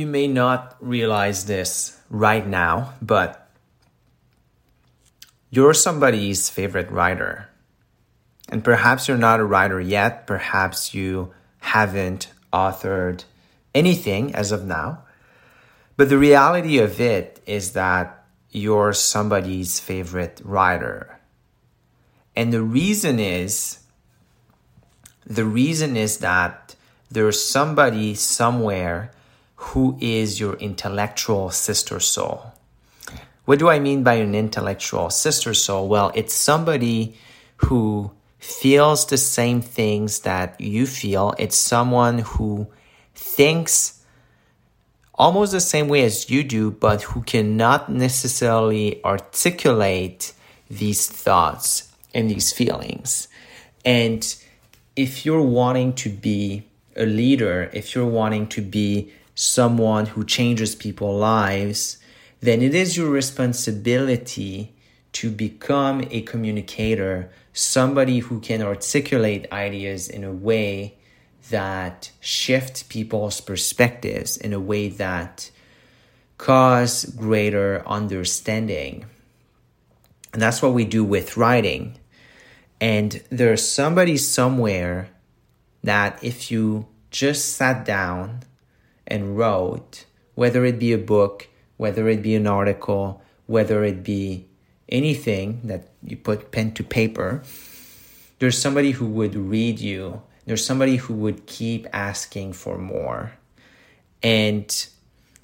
You may not realize this right now, but you're somebody's favorite writer. And perhaps you're not a writer yet, perhaps you haven't authored anything as of now. But the reality of it is that you're somebody's favorite writer. And the reason is the reason is that there's somebody somewhere who is your intellectual sister soul. What do I mean by an intellectual sister soul? Well, it's somebody who feels the same things that you feel. It's someone who thinks almost the same way as you do, but who cannot necessarily articulate these thoughts and these feelings. And if you're wanting to be a leader, if you're wanting to be someone who changes people's lives, then it is your responsibility to become a communicator, somebody who can articulate ideas in a way that shift people's perspectives in a way that cause greater understanding. And that's what we do with writing. And there's somebody somewhere that if you just sat down and wrote, whether it be a book, whether it be an article, whether it be anything that you put pen to paper, there's somebody who would read you. There's somebody who would keep asking for more. And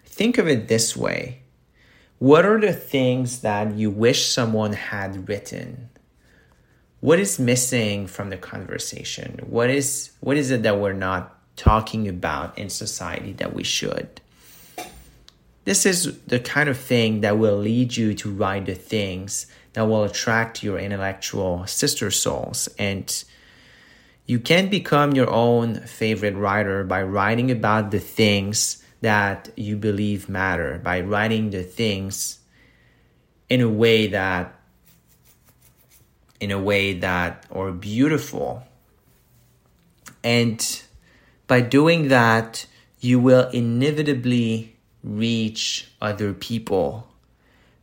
think of it this way What are the things that you wish someone had written? What is missing from the conversation? What is what is it that we're not talking about in society that we should. This is the kind of thing that will lead you to write the things that will attract your intellectual sister souls. And you can become your own favorite writer by writing about the things that you believe matter, by writing the things in a way that in a way that are beautiful and by doing that, you will inevitably reach other people,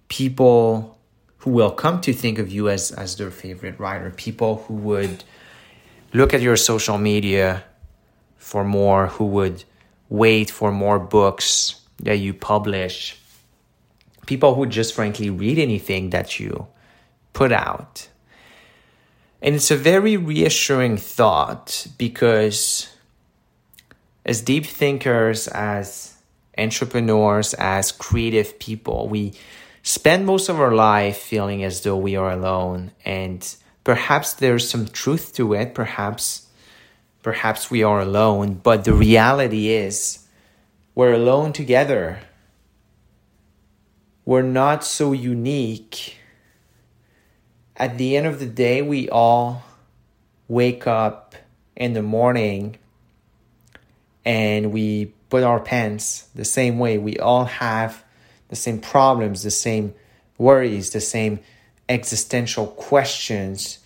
people who will come to think of you as, as their favorite writer, people who would look at your social media for more, who would wait for more books that you publish, people who just frankly read anything that you put out. And it's a very reassuring thought because as deep thinkers, as entrepreneurs, as creative people, we spend most of our life feeling as though we are alone. And perhaps there's some truth to it. Perhaps, perhaps we are alone. But the reality is we're alone together. We're not so unique. At the end of the day, we all wake up in the morning and we put our pants the same way. We all have the same problems, the same worries, the same existential questions.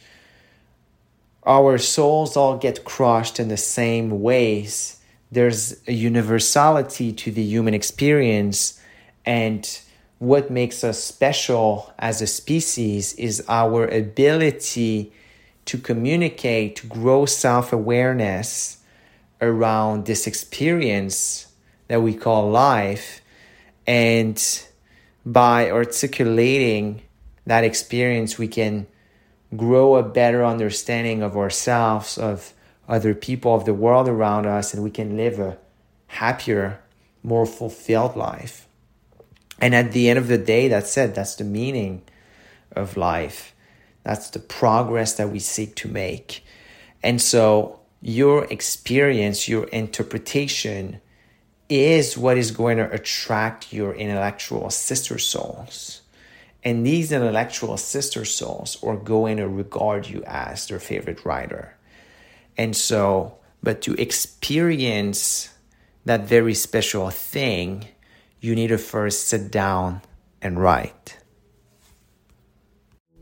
Our souls all get crushed in the same ways. There's a universality to the human experience, and what makes us special as a species is our ability to communicate, to grow self awareness around this experience that we call life and by articulating that experience we can grow a better understanding of ourselves of other people of the world around us and we can live a happier more fulfilled life. And at the end of the day that's it that's the meaning of life. That's the progress that we seek to make. And so your experience, your interpretation is what is going to attract your intellectual sister souls. And these intellectual sister souls are going to regard you as their favorite writer. And so, but to experience that very special thing, you need to first sit down and write.